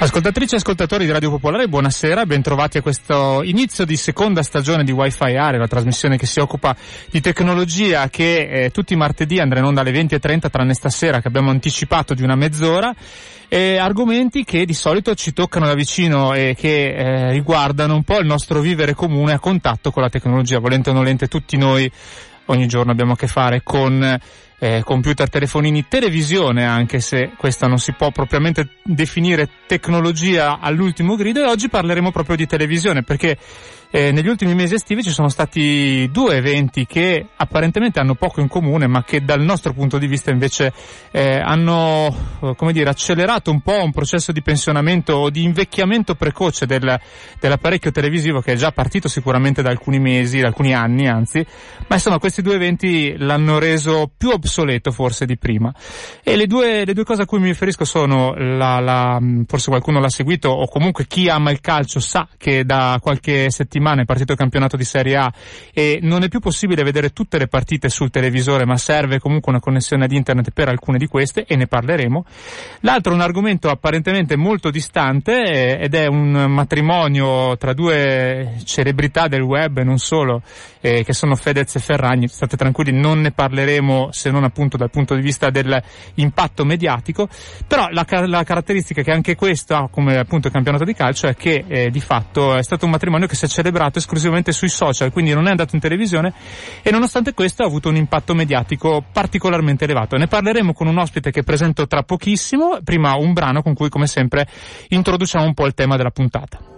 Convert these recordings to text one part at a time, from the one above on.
Ascoltatrici e ascoltatori di Radio Popolare, buonasera, bentrovati a questo inizio di seconda stagione di Wi-Fi Area, la trasmissione che si occupa di tecnologia che eh, tutti i martedì andrà in onda alle 20.30 tranne stasera che abbiamo anticipato di una mezz'ora. Eh, argomenti che di solito ci toccano da vicino e che eh, riguardano un po' il nostro vivere comune a contatto con la tecnologia. Volente o nolente tutti noi ogni giorno abbiamo a che fare con eh, computer, telefonini, televisione, anche se questa non si può propriamente definire tecnologia all'ultimo grido, e oggi parleremo proprio di televisione, perché eh, negli ultimi mesi estivi ci sono stati due eventi che apparentemente hanno poco in comune, ma che dal nostro punto di vista invece eh, hanno, eh, come dire, accelerato un po' un processo di pensionamento o di invecchiamento precoce del, dell'apparecchio televisivo che è già partito sicuramente da alcuni mesi, da alcuni anni anzi, ma insomma questi due eventi l'hanno reso più obsoleto forse di prima. E le due, le due cose a cui mi riferisco sono la, la, forse qualcuno l'ha seguito o comunque chi ama il calcio sa che da qualche settimana settimana è partito il campionato di Serie A e non è più possibile vedere tutte le partite sul televisore, ma serve comunque una connessione ad internet per alcune di queste e ne parleremo. L'altro è un argomento apparentemente molto distante eh, ed è un matrimonio tra due celebrità del web e non solo, eh, che sono Fedez e Ferragni. State tranquilli, non ne parleremo se non appunto dal punto di vista dell'impatto mediatico, però la, la caratteristica che anche questo ha come appunto campionato di calcio è che eh, di fatto è stato un matrimonio che si è celebrato esclusivamente sui social, quindi non è andato in televisione e nonostante questo ha avuto un impatto mediatico particolarmente elevato. Ne parleremo con un ospite che presento tra pochissimo, prima un brano con cui come sempre introduciamo un po' il tema della puntata.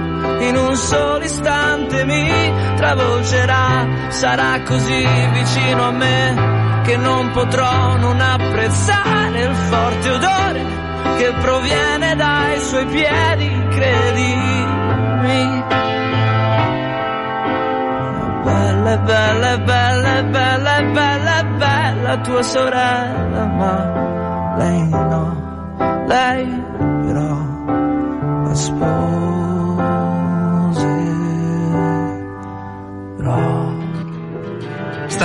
non potrò non apprezzare il forte odore che proviene dai suoi piedi, credimi. Bella, bella, bella, bella, bella, bella tua sorella, ma lei no, lei però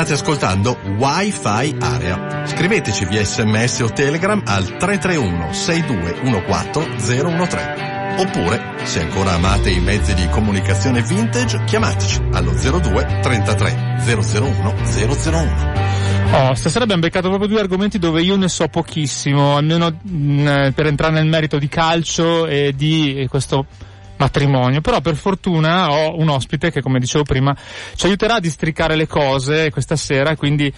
State ascoltando Wi-Fi Area. Scriveteci via sms o telegram al 331 6214 013. Oppure, se ancora amate i mezzi di comunicazione vintage, chiamateci allo 02 33 001 001. Oh, stasera abbiamo beccato proprio due argomenti dove io ne so pochissimo, almeno mh, mm, per entrare nel merito di calcio e di questo matrimonio, però per fortuna ho un ospite che come dicevo prima ci aiuterà a districare le cose questa sera quindi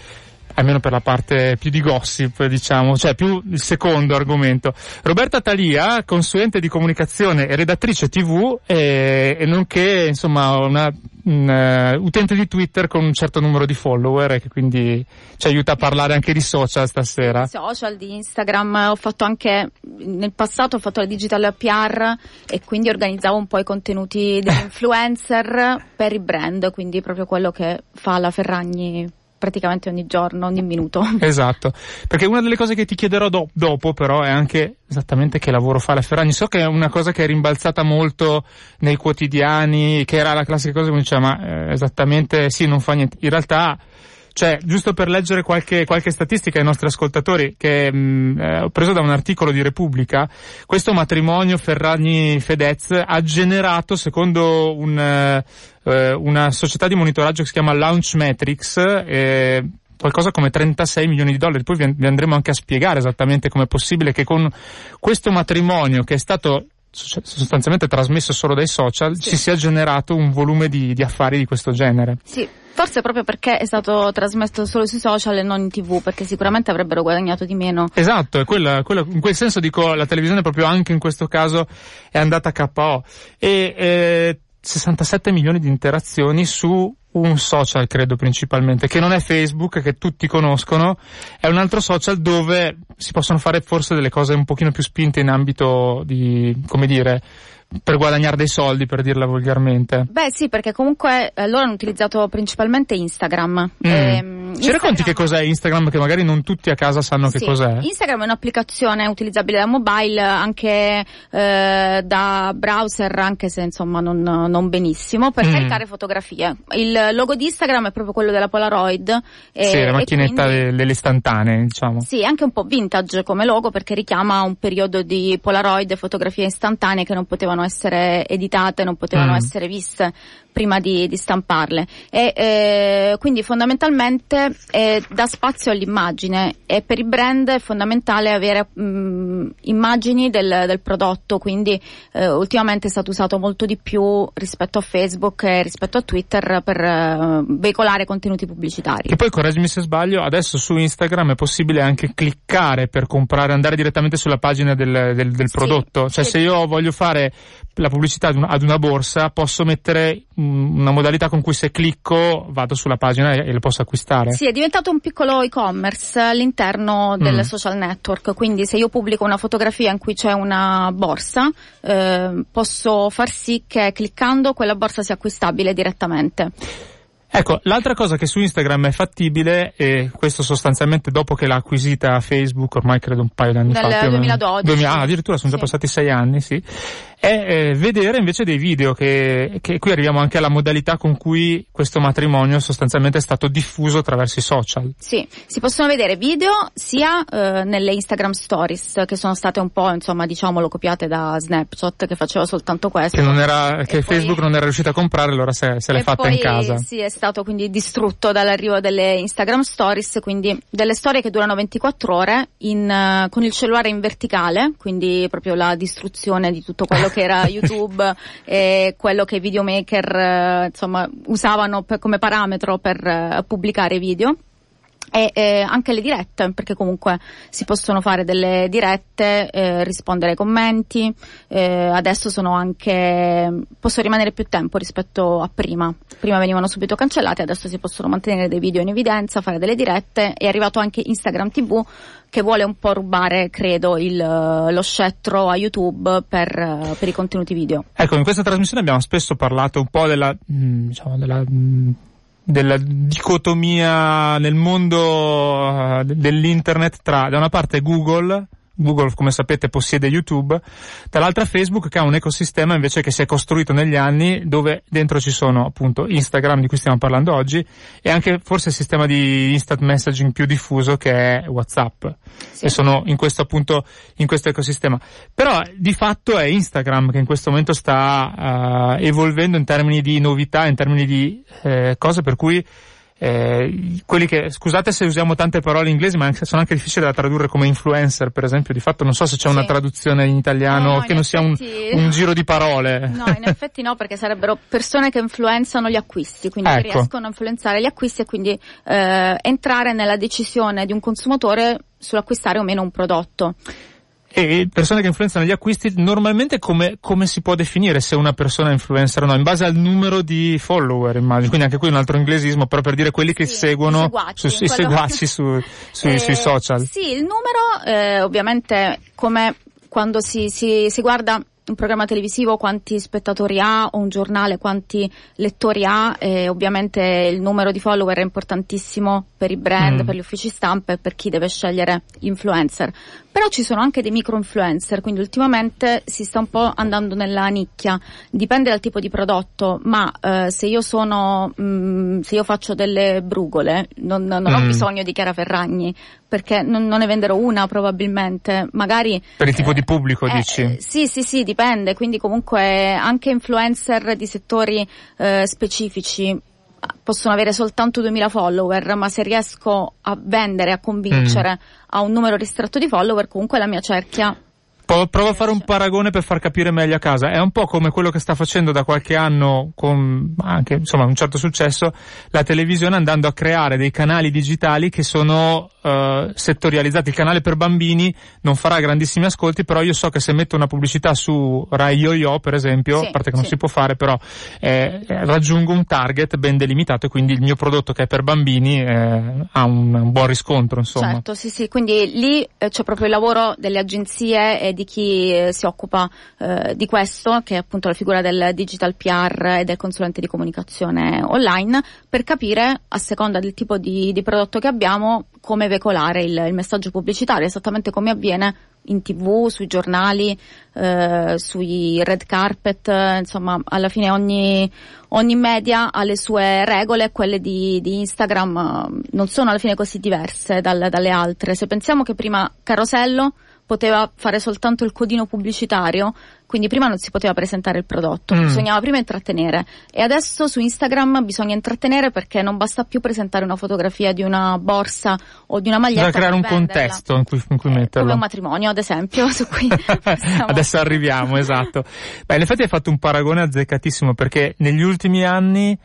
almeno per la parte più di gossip, diciamo, cioè più il secondo argomento. Roberta Talia, consulente di comunicazione e redattrice TV e, e nonché, insomma, una un uh, utente di Twitter con un certo numero di follower e che quindi ci aiuta a parlare anche di social stasera. Social, di Instagram, ho fatto anche nel passato ho fatto la digital PR e quindi organizzavo un po' i contenuti degli influencer per i brand, quindi proprio quello che fa la Ferragni praticamente ogni giorno, ogni minuto. Esatto, perché una delle cose che ti chiederò do- dopo però è anche esattamente che lavoro fa la Ferragni. So che è una cosa che è rimbalzata molto nei quotidiani, che era la classica cosa che mi diceva ma eh, esattamente sì, non fa niente. In realtà cioè, giusto per leggere qualche, qualche statistica ai nostri ascoltatori, che mh, mm, eh, ho preso da un articolo di Repubblica, questo matrimonio Ferragni-Fedez ha generato, secondo un, eh, eh, una società di monitoraggio che si chiama Launch Metrics, eh, qualcosa come 36 milioni di dollari. Poi vi andremo anche a spiegare esattamente com'è possibile che con questo matrimonio che è stato sostanzialmente trasmesso solo dai social, sì. ci sia generato un volume di, di affari di questo genere. Sì, Forse proprio perché è stato trasmesso solo sui social e non in tv, perché sicuramente avrebbero guadagnato di meno. Esatto, quella, quella, in quel senso dico la televisione proprio anche in questo caso è andata a KO. E eh, 67 milioni di interazioni su un social, credo principalmente, che non è Facebook, che tutti conoscono, è un altro social dove si possono fare forse delle cose un pochino più spinte in ambito di, come dire, per guadagnare dei soldi, per dirla volgarmente. Beh sì, perché comunque eh, loro hanno utilizzato principalmente Instagram. Mm. Ehm, Ci Instagram... racconti che cos'è Instagram, che magari non tutti a casa sanno sì. che cos'è? Instagram è un'applicazione utilizzabile da mobile, anche eh, da browser, anche se insomma non, non benissimo, per mm. caricare fotografie. Il logo di Instagram è proprio quello della Polaroid. E, sì, la macchinetta quindi... delle istantanee, diciamo. Sì, anche un po' vintage come logo perché richiama un periodo di Polaroid, fotografie istantanee che non potevano potevano essere editate, non potevano mm. essere viste prima di, di stamparle. E eh, quindi fondamentalmente eh, dà spazio all'immagine. E per i brand è fondamentale avere mh, mm, immagini del, del, prodotto. Quindi eh, ultimamente è stato usato molto di più rispetto a Facebook e rispetto a Twitter per eh, veicolare contenuti pubblicitari. E poi correggimi se sbaglio, adesso su Instagram è possibile anche cliccare per comprare, andare direttamente sulla pagina del, del, del prodotto, cioè sì. se io voglio fare la pubblicità ad una, ad una borsa posso mettere una modalità con cui se clicco vado sulla pagina e, e lo posso acquistare. Sì, è diventato un piccolo e-commerce all'interno del mm. social network, quindi se io pubblico una fotografia in cui c'è una borsa, eh, posso far sì che cliccando quella borsa sia acquistabile direttamente. Ecco, l'altra cosa che su Instagram è fattibile, e questo sostanzialmente dopo che l'ha acquisita Facebook, ormai credo un paio d'anni Nel fa. Nel 2012. 2000, ah, addirittura sono già passati sei anni, sì è eh, vedere invece dei video che, che qui arriviamo anche alla modalità con cui questo matrimonio sostanzialmente è stato diffuso attraverso i social. Sì, si possono vedere video sia eh, nelle Instagram stories che sono state un po' insomma diciamolo copiate da Snapchat che faceva soltanto questo. Che, non era, che Facebook poi, non era riuscito a comprare allora se, se l'è fatta in casa. Sì, è stato quindi distrutto dall'arrivo delle Instagram stories, quindi delle storie che durano 24 ore in, uh, con il cellulare in verticale, quindi proprio la distruzione di tutto quello quello che era YouTube e quello che i videomaker eh, insomma usavano per, come parametro per uh, pubblicare video e eh, anche le dirette perché comunque si possono fare delle dirette eh, rispondere ai commenti. Eh, adesso sono anche posso rimanere più tempo rispetto a prima. Prima venivano subito cancellate adesso si possono mantenere dei video in evidenza fare delle dirette. È arrivato anche Instagram TV che vuole un po' rubare, credo, il, lo scettro a YouTube per, per, i contenuti video. Ecco, in questa trasmissione abbiamo spesso parlato un po' della, mm, diciamo, della mm, della dicotomia nel mondo uh, dell'internet tra da una parte Google Google, come sapete, possiede YouTube, dall'altra Facebook che ha un ecosistema invece che si è costruito negli anni dove dentro ci sono appunto Instagram di cui stiamo parlando oggi e anche forse il sistema di instant messaging più diffuso che è WhatsApp. Sì. E sono in questo appunto, in questo ecosistema. Però di fatto è Instagram che in questo momento sta uh, evolvendo in termini di novità, in termini di eh, cose per cui eh, quelli che, scusate se usiamo tante parole inglesi, ma anche, sono anche difficili da tradurre come influencer, per esempio, di fatto non so se c'è sì. una traduzione in italiano no, no, che in non effetti... sia un, un, giro di parole. No, in effetti no, perché sarebbero persone che influenzano gli acquisti, quindi ecco. riescono a influenzare gli acquisti e quindi eh, entrare nella decisione di un consumatore sull'acquistare o meno un prodotto. E persone che influenzano gli acquisti, normalmente come, come, si può definire se una persona è influencer o no? In base al numero di follower, immagino. Quindi anche qui un altro inglesismo, però per dire quelli che sì, seguono, seguaci, su, i seguaci su, su, eh, sui social. Sì, il numero, eh, ovviamente, come quando si, si, si guarda un programma televisivo quanti spettatori ha o un giornale quanti lettori ha e ovviamente il numero di follower è importantissimo per i brand, mm. per gli uffici stampa e per chi deve scegliere l'influencer. Però ci sono anche dei micro influencer, quindi ultimamente si sta un po' andando nella nicchia, dipende dal tipo di prodotto, ma eh, se io sono, mh, mm, se io faccio delle brugole, non, non mm. ho bisogno di Chiara Ferragni, perché non, non, ne venderò una probabilmente, magari... Per il tipo eh, di pubblico eh, dici? Sì, sì, sì, dipende, quindi comunque anche influencer di settori eh, specifici possono avere soltanto 2000 follower, ma se riesco a vendere, a convincere mm. a un numero ristretto di follower, comunque la mia cerchia Provo a fare un paragone per far capire meglio a casa. È un po' come quello che sta facendo da qualche anno con anche, insomma, un certo successo la televisione andando a creare dei canali digitali che sono uh, settorializzati. Il canale per bambini non farà grandissimi ascolti, però io so che se metto una pubblicità su Rai Yo-Yo, per esempio, sì, a parte che non si può fare, però eh, raggiungo un target ben delimitato e quindi il mio prodotto che è per bambini eh, ha un, un, buon riscontro, insomma. Certo, sì, sì. Quindi lì eh, c'è proprio il lavoro delle agenzie e di chi eh, si occupa eh, di questo, che è appunto la figura del digital PR e del consulente di comunicazione online, per capire a seconda del tipo di, di prodotto che abbiamo come veicolare il, il messaggio pubblicitario, esattamente come avviene in tv, sui giornali, eh, sui red carpet, insomma alla fine ogni, ogni, media ha le sue regole, quelle di, di Instagram eh, non sono alla fine così diverse dal, dalle altre. Se pensiamo che prima Carosello poteva fare soltanto il codino pubblicitario, quindi prima non si poteva presentare il prodotto, mm. bisognava prima intrattenere e adesso su Instagram bisogna intrattenere perché non basta più presentare una fotografia di una borsa o di una maglietta. Bisogna creare un venderla. contesto in cui, in cui eh, metterlo. Come un matrimonio ad esempio, su cui Adesso arriviamo, esatto. Beh, in effetti hai fatto un paragone azzeccatissimo perché negli ultimi anni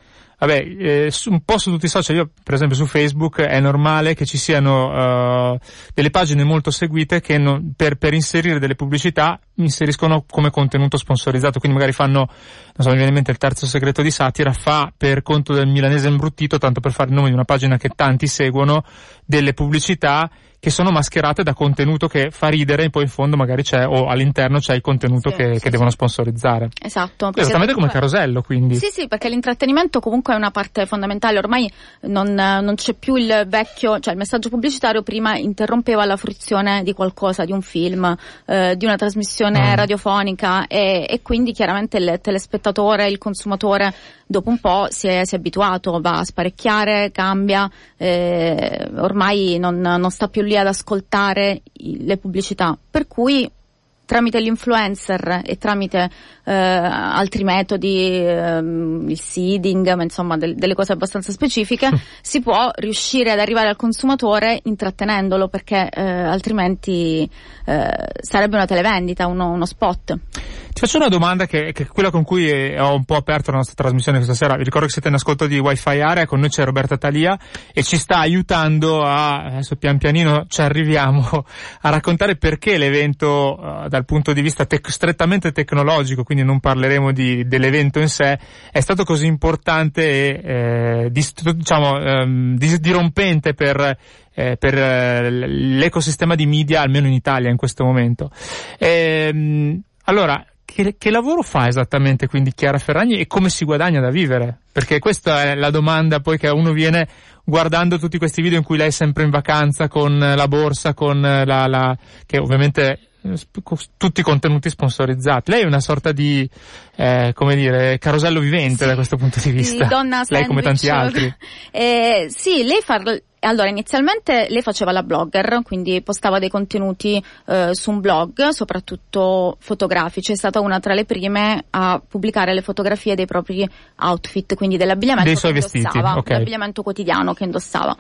Vabbè, eh, un po' su tutti i social, io per esempio su Facebook è normale che ci siano uh, delle pagine molto seguite che non, per, per, inserire delle pubblicità inseriscono come contenuto sponsorizzato, quindi magari fanno, non so, mi viene in mente il terzo segreto di satira, fa per conto del milanese imbruttito, tanto per fare il nome di una pagina che tanti seguono, delle pubblicità che sono mascherate da contenuto che fa ridere e poi in fondo magari c'è o all'interno c'è il contenuto sì, che, sì, che sì. devono sponsorizzare. Esatto. Esattamente come carosello quindi. Sì sì perché l'intrattenimento comunque è una parte fondamentale, ormai non, non c'è più il vecchio, cioè il messaggio pubblicitario prima interrompeva la fruizione di qualcosa, di un film, eh, di una trasmissione mm. radiofonica e, e quindi chiaramente il telespettatore, il consumatore dopo un po' si è, si è abituato, va a sparecchiare, cambia, eh, ormai non, non sta più lì ad ascoltare le pubblicità. Per cui tramite l'influencer e tramite eh, altri metodi, ehm, il seeding, ma insomma del, delle cose abbastanza specifiche, si può riuscire ad arrivare al consumatore intrattenendolo perché eh, altrimenti eh, sarebbe una televendita, uno, uno spot. Ti faccio una domanda che, che, è quella con cui ho un po' aperto la nostra trasmissione questa sera. Vi ricordo che siete in ascolto di Wi-Fi Area, con noi c'è Roberta Talia e ci sta aiutando a, adesso pian pianino ci arriviamo, a raccontare perché l'evento uh, dal punto di vista tec- strettamente tecnologico, quindi non parleremo di, dell'evento in sé, è stato così importante e eh, dist- diciamo, ehm, dirompente per eh, per eh, l'ecosistema di media, almeno in Italia in questo momento. Ehm, allora, che, che, lavoro fa esattamente quindi Chiara Ferragni e come si guadagna da vivere? Perché questa è la domanda poi che uno viene guardando tutti questi video in cui lei è sempre in vacanza con la borsa, con la, la che ovviamente tutti i contenuti sponsorizzati. Lei è una sorta di, eh, come dire, carosello vivente sì, da questo punto di vista. Di donna lei come tanti altri. Eh, sì, lei fa allora inizialmente lei faceva la blogger, quindi postava dei contenuti eh, su un blog, soprattutto fotografici, è stata una tra le prime a pubblicare le fotografie dei propri outfit, quindi dell'abbigliamento dei suoi che vestiti, indossava, ok. l'abbigliamento quotidiano che indossava.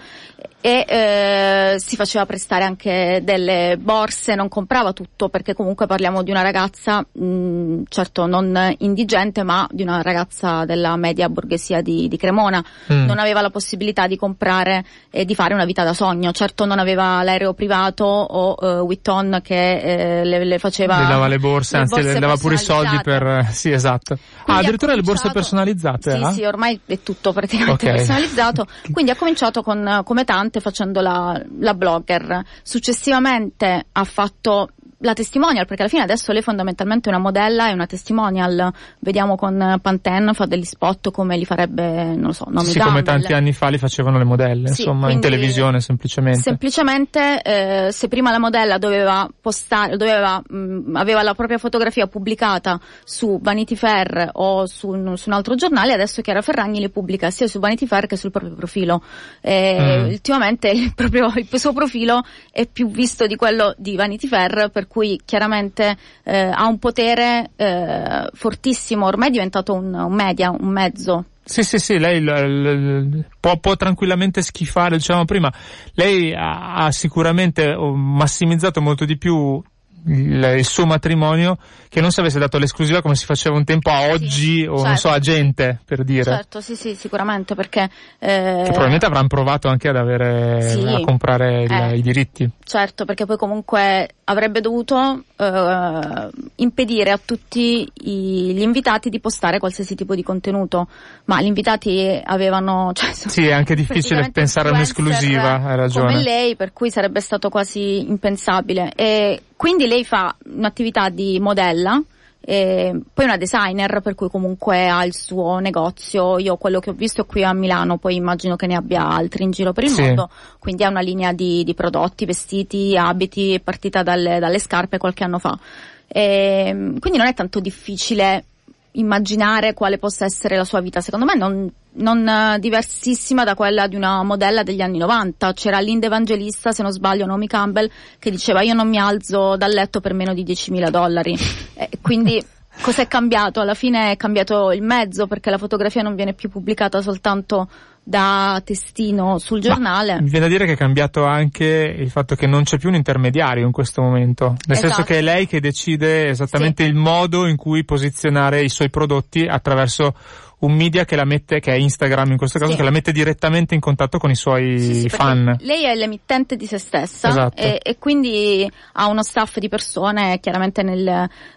E eh, si faceva prestare anche delle borse, non comprava tutto perché comunque parliamo di una ragazza, mh, certo non indigente, ma di una ragazza della media borghesia di, di Cremona. Mm. Non aveva la possibilità di comprare e di fare una vita da sogno. Certo non aveva l'aereo privato o eh, Witton che eh, le, le faceva Le dava le borse, anzi le dava pure i soldi per... eh, Sì, esatto. Ah, Quindi ha addirittura le borse cominciato- personalizzate? Sì, ah? sì, ormai è tutto praticamente Ok. personalizzato. Quindi ha cominciato con, come tante facendo la, la blogger. Successivamente ha fatto la testimonial, perché alla fine adesso lei fondamentalmente è una modella e una testimonial. Vediamo con Pantene, fa degli spot come li farebbe, non lo so, Naomi Sì, come tanti anni fa li facevano le modelle, Sì, insomma, in televisione semplicemente. Semplicemente eh, se prima la modella doveva postare, doveva, mh, aveva la propria fotografia pubblicata su Vanity Fair o su un, su un altro giornale, adesso Chiara Ferragni le pubblica sia su Vanity Fair che sul proprio profilo. Eh, Mm. Ultimamente il, proprio, il suo profilo è più visto di quello di Vanity Fair, per cui chiaramente eh, ha un potere eh, fortissimo, ormai è diventato un, un media, un mezzo. Sì, sì, sì, lei l- l- può, può tranquillamente schifare, diciamo prima, lei ha, ha sicuramente oh, massimizzato molto di più il, suo matrimonio che non se avesse dato l'esclusiva come si faceva un tempo a oggi o non certo. so a gente per dire Certo, sì, sì, sicuramente perché eh, che probabilmente avranno provato anche ad avere Sì. a comprare il- Eh. i diritti Certo, perché poi comunque avrebbe dovuto eh, impedire a tutti i- gli invitati di postare qualsiasi tipo di contenuto, ma gli invitati avevano... Cioè, sì è anche difficile pensare a un'esclusiva hai ragione Come lei, per cui sarebbe stato quasi impensabile. E quindi lei fa un'attività di modella, e poi una designer per cui comunque ha il suo negozio, io quello che ho visto qui a Milano, poi immagino che ne abbia altri in giro per il Sì. mondo, quindi ha una linea di, di prodotti, vestiti, abiti, è partita dalle, dalle scarpe qualche anno fa. E, quindi non è tanto difficile immaginare quale possa essere la sua vita, secondo me non, non eh, diversissima da quella di una modella degli anni 90. C'era Linda Evangelista, se non sbaglio, Naomi Campbell, che diceva io non mi alzo dal letto per meno di 10.000 dollari. Eh, quindi cos'è cambiato? Alla fine è cambiato il mezzo perché la fotografia non viene più pubblicata soltanto da testino sul giornale. Mi viene da dire che è cambiato anche il fatto che non c'è più un intermediario in questo momento, nel senso Esatto. che è lei che decide esattamente Sì. il modo in cui posizionare i suoi prodotti attraverso un media che la mette, che è Instagram in questo caso, Sì. che la mette direttamente in contatto con i suoi Sì, sì, fan. Lei è l'emittente di se stessa Esatto. e, e quindi ha uno staff di persone, chiaramente nel,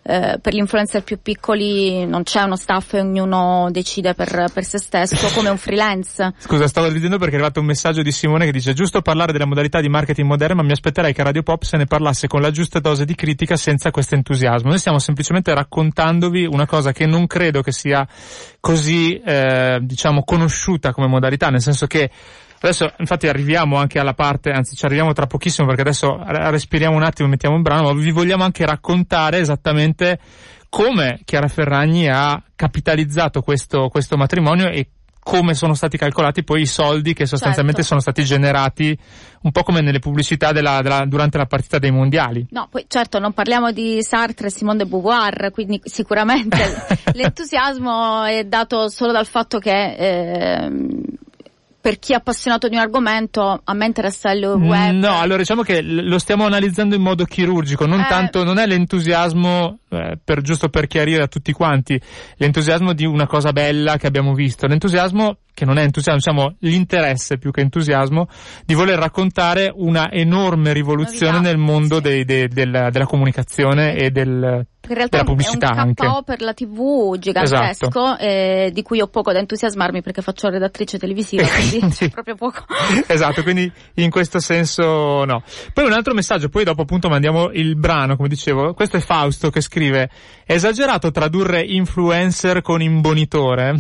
eh, per gli influencer più piccoli non c'è uno staff e ognuno decide per, per se stesso come un freelance. Scusa, stavo ridendo perché è arrivato un messaggio di Simone che dice giusto parlare della modalità di marketing moderna, ma mi aspetterei che Radio Pop se ne parlasse con la giusta dose di critica senza questo entusiasmo. Noi stiamo semplicemente raccontandovi una cosa che non credo che sia così, eh, diciamo, conosciuta come modalità, nel senso che Adesso infatti arriviamo anche alla parte, anzi ci arriviamo tra pochissimo perché adesso re- respiriamo un attimo, mettiamo un brano, ma vi vogliamo anche raccontare esattamente come Chiara Ferragni ha capitalizzato questo, questo matrimonio e come sono stati calcolati poi i soldi che sostanzialmente Certo. sono stati generati un po' come nelle pubblicità della, della- durante la partita dei mondiali. No, poi certo non parliamo di Sartre e Simone de Beauvoir, quindi sicuramente l'entusiasmo è dato solo dal fatto che ehm, per chi è appassionato di un argomento a me interessa il web. No, allora diciamo che lo stiamo analizzando in modo chirurgico, non Eh. tanto, non è l'entusiasmo, eh, per, giusto per chiarire a tutti quanti, l'entusiasmo di una cosa bella che abbiamo visto, l'entusiasmo che non è entusiasmo, diciamo l'interesse più che entusiasmo di voler raccontare una enorme rivoluzione Novità, nel mondo sì. dei- dei- del- della comunicazione e del, In realtà pubblicità è un anche. KO per la TV gigantesco, Esatto. eh, di cui ho poco da entusiasmarmi perché faccio redattrice televisiva, quindi quindi- c'è proprio poco. esatto, quindi in questo senso no. Poi un altro messaggio, poi dopo appunto mandiamo il brano, come dicevo. Questo è Fausto che scrive: È esagerato tradurre influencer con imbonitore?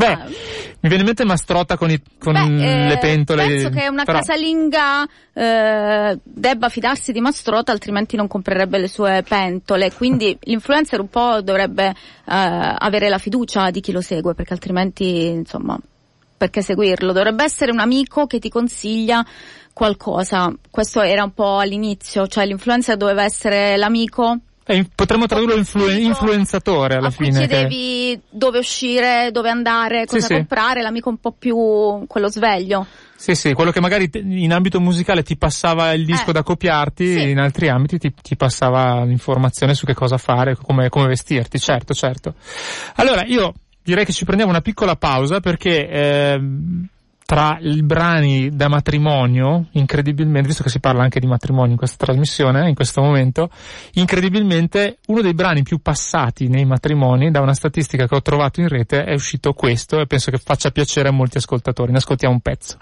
Beh, Ah. mi viene in mente Mastrota con, i- con Beh, eh, le pentole. Penso che una però- casalinga eh, debba fidarsi di Mastrota, altrimenti non comprerebbe le sue pentole. Quindi l'influencer un po' dovrebbe eh, avere la fiducia di chi lo segue, perché altrimenti, insomma. perché seguirlo, dovrebbe essere un amico che ti consiglia qualcosa. Questo era un po' all'inizio, cioè l'influencer doveva essere l'amico eh, potremmo tradurlo influ- influenzatore alla a fine. Chiedevi che... dove uscire, dove andare, cosa sì, comprare, sì. l'amico un po' più quello sveglio. Sì, sì, quello che magari in ambito musicale ti passava il disco eh, da copiarti, sì. in altri ambiti ti, ti, passava l'informazione su che cosa fare, come, come vestirti, certo, certo. Allora, io direi che ci prendiamo una piccola pausa perché eh, tra i brani da matrimonio, incredibilmente, visto che si parla anche di matrimonio in questa trasmissione, in questo momento, incredibilmente uno dei brani più passati nei matrimoni, da una statistica che ho trovato in rete, è uscito questo e penso che faccia piacere a molti ascoltatori. Ne ascoltiamo un pezzo.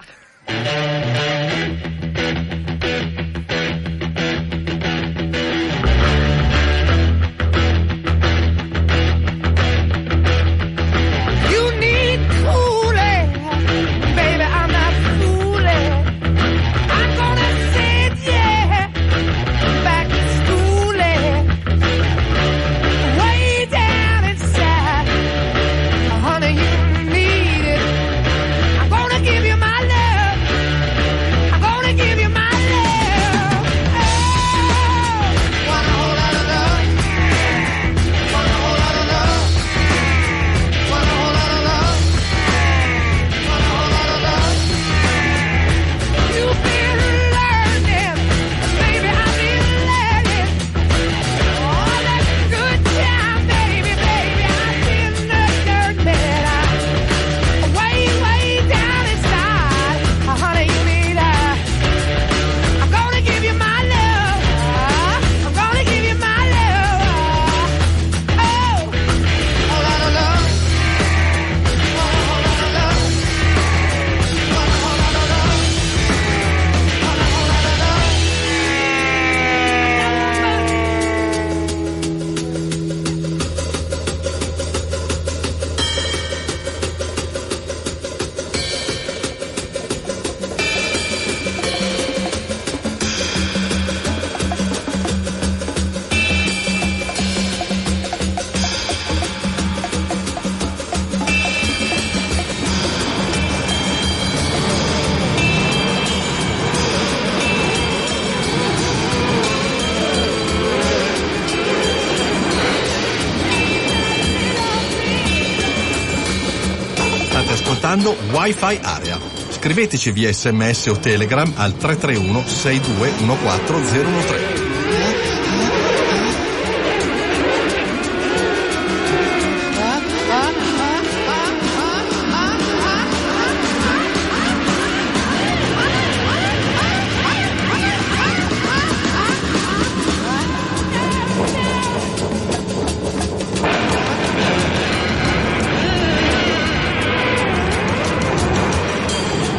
Ascoltando Wi-Fi Area. Scriveteci via sms o telegram al 331 6214013.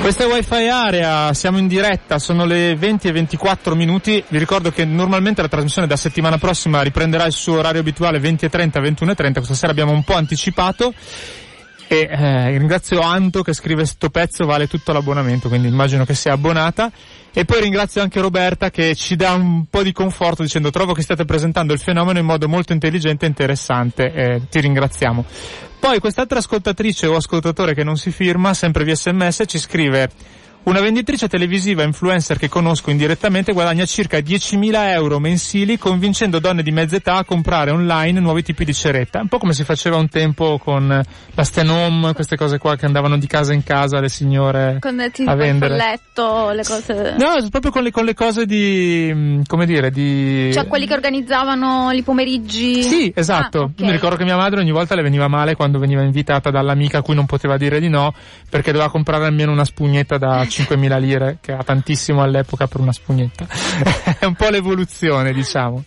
Questa è Wi-Fi Area, siamo in diretta, sono le 20 e 24 minuti. Vi ricordo che normalmente la trasmissione da settimana prossima riprenderà il suo orario abituale 20 e 30, 21 e 30. Questa sera abbiamo un po' anticipato. E eh, ringrazio Anto che scrive sto pezzo, vale tutto l'abbonamento, quindi immagino che sia abbonata. E poi ringrazio anche Roberta che ci dà un po' di conforto dicendo trovo che state presentando il fenomeno in modo molto intelligente e interessante. Eh, ti ringraziamo. Poi quest'altra ascoltatrice o ascoltatore che non si firma, sempre via sms, ci scrive una venditrice televisiva influencer che conosco indirettamente guadagna circa 10.000 euro mensili convincendo donne di mezza età a comprare online nuovi tipi di ceretta. Un po' come si faceva un tempo con la Stenom, queste cose qua che andavano di casa in casa le signore con a vendere. il letto, le cose... No, proprio con le, con le cose di, come dire, di... Cioè quelli che organizzavano i pomeriggi? Sì, esatto. Ah, okay. Mi ricordo che mia madre ogni volta le veniva male quando veniva invitata dall'amica a cui non poteva dire di no perché doveva comprare almeno una spugnetta da 5.000 lire, che ha tantissimo all'epoca per una spugnetta. È un po' l'evoluzione, diciamo.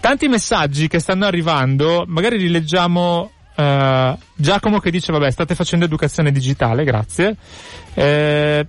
Tanti messaggi che stanno arrivando, magari li leggiamo uh, Giacomo che dice, vabbè, state facendo educazione digitale, grazie. Eh,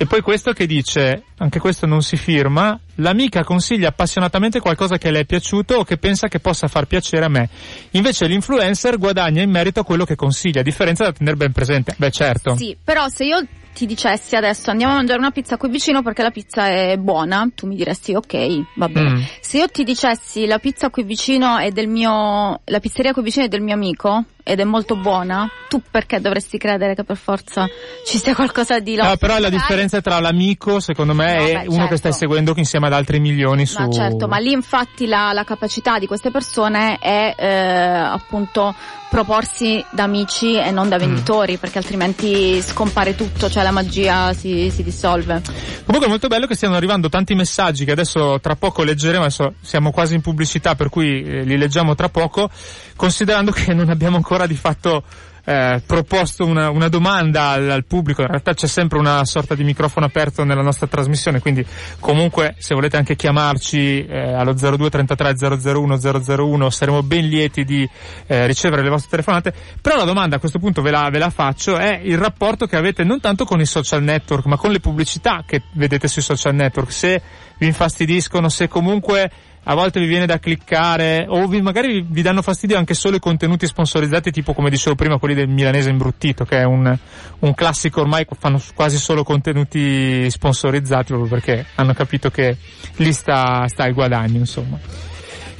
e poi questo che dice, anche questo non si firma, l'amica consiglia appassionatamente qualcosa che le è piaciuto o che pensa che possa far piacere a me. Invece l'influencer guadagna in merito a quello che consiglia, a differenza da tenere ben presente. Beh certo. Sì, però se io ti dicessi adesso andiamo a mangiare una pizza qui vicino perché la pizza è buona, tu mi diresti ok, va bene. Mm. Se io ti dicessi la pizza qui vicino è del mio, la pizzeria qui vicino è del mio amico ed è molto buona, tu perché dovresti credere che per forza ci sia qualcosa di logico? No, però la differenza tra l'amico, secondo me, no, è beh, uno certo. che stai seguendo insieme ad altri milioni su... Ma certo, ma lì infatti la, la capacità di queste persone è eh, appunto proporsi da amici e non da mm. venditori, mm. perché altrimenti scompare tutto, cioè la magia si, si, dissolve. Comunque è molto bello che stiano arrivando tanti messaggi che adesso tra poco leggeremo, adesso siamo quasi in pubblicità per cui eh, li leggiamo tra poco, considerando che non abbiamo ancora di fatto eh, proposto una, una domanda al, al, pubblico, in realtà c'è sempre una sorta di microfono aperto nella nostra trasmissione, quindi comunque se volete anche chiamarci eh, allo 02 33 001 001 saremo ben lieti di eh, ricevere le vostre telefonate, però la domanda a questo punto ve la, ve la faccio è il rapporto che avete non tanto con i social network ma con le pubblicità che vedete sui social network, se vi infastidiscono, se comunque a volte vi viene da cliccare o vi, magari vi danno fastidio anche solo i contenuti sponsorizzati tipo come dicevo prima quelli del milanese imbruttito che è un, un classico ormai fanno quasi solo contenuti sponsorizzati proprio perché hanno capito che lì sta, sta il guadagno insomma.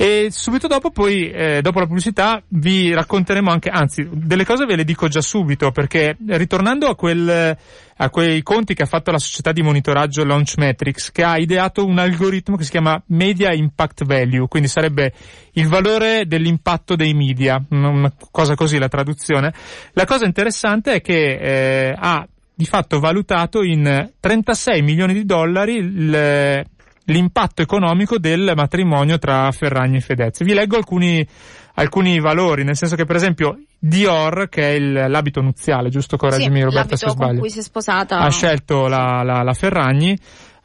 E subito dopo, poi, eh, dopo la pubblicità, vi racconteremo anche, anzi, delle cose ve le dico già subito, perché ritornando a quel, a quei conti che ha fatto la società di monitoraggio Launchmetrics, che ha ideato un algoritmo che si chiama Media Impact Value, quindi sarebbe il valore dell'impatto dei media, una cosa così la traduzione. La cosa interessante è che eh, ha di fatto valutato in 36 milioni di dollari il, l'impatto economico del matrimonio tra Ferragni e Fedez. Vi leggo alcuni, alcuni valori, nel senso che per esempio Dior, che è il, l'abito nuziale, giusto correggimi sì, Roberta se sbaglio, con cui si è sposata. ha scelto la, la, la Ferragni,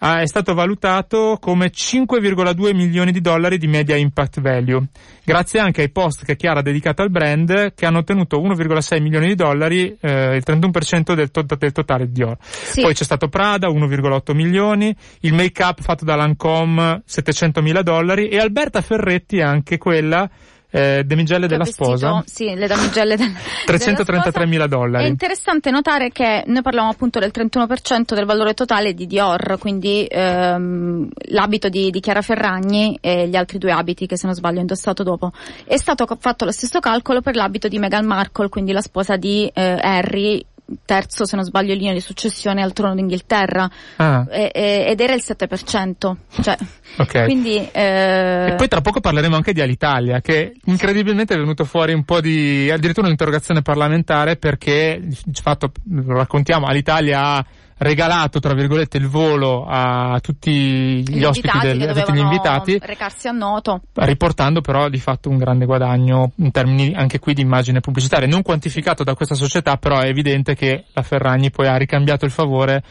ah, è stato valutato come 5,2 milioni di dollari di media impact value, grazie anche ai post che Chiara ha dedicato al brand, che hanno ottenuto 1,6 milioni di dollari, eh, il 31% del, to- del totale di Dior. Sì. Poi c'è stato Prada, 1,8 milioni, il make-up fatto da Lancome, 700 mila dollari, e Alberta Ferretti anche quella, eh, damigelle della vestito, sposa. Sì, le damigelle de- 333 mila dollari. È interessante notare che noi parliamo appunto del 31% del valore totale di Dior, quindi ehm, l'abito di, di, Chiara Ferragni e gli altri due abiti che se non sbaglio ho indossato dopo. È stato fatto lo stesso calcolo per l'abito di Meghan Markle, quindi la sposa di eh, Harry terzo, se non sbaglio, linea di successione al trono d'Inghilterra ah. e, e, ed era il 7%. Cioè, okay. quindi, eh... E poi tra poco parleremo anche di Alitalia, che incredibilmente è venuto fuori un po' di, addirittura un'interrogazione parlamentare perché, di fatto, lo raccontiamo, Alitalia ha regalato, tra virgolette, il volo a tutti gli, gli ospiti del, a tutti gli invitati. Recarsi a noto. Riportando però di fatto un grande guadagno in termini anche qui di immagine pubblicitaria. Non quantificato da questa società, però è evidente che la Ferragni poi ha ricambiato il favore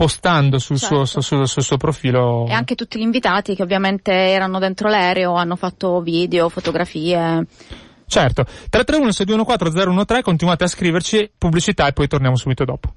postando sul, certo. suo, sul, sul, suo, profilo. E anche tutti gli invitati che ovviamente erano dentro l'aereo, hanno fatto video, fotografie. Certo, 331 621 4013 continuate a scriverci pubblicità e poi torniamo subito dopo.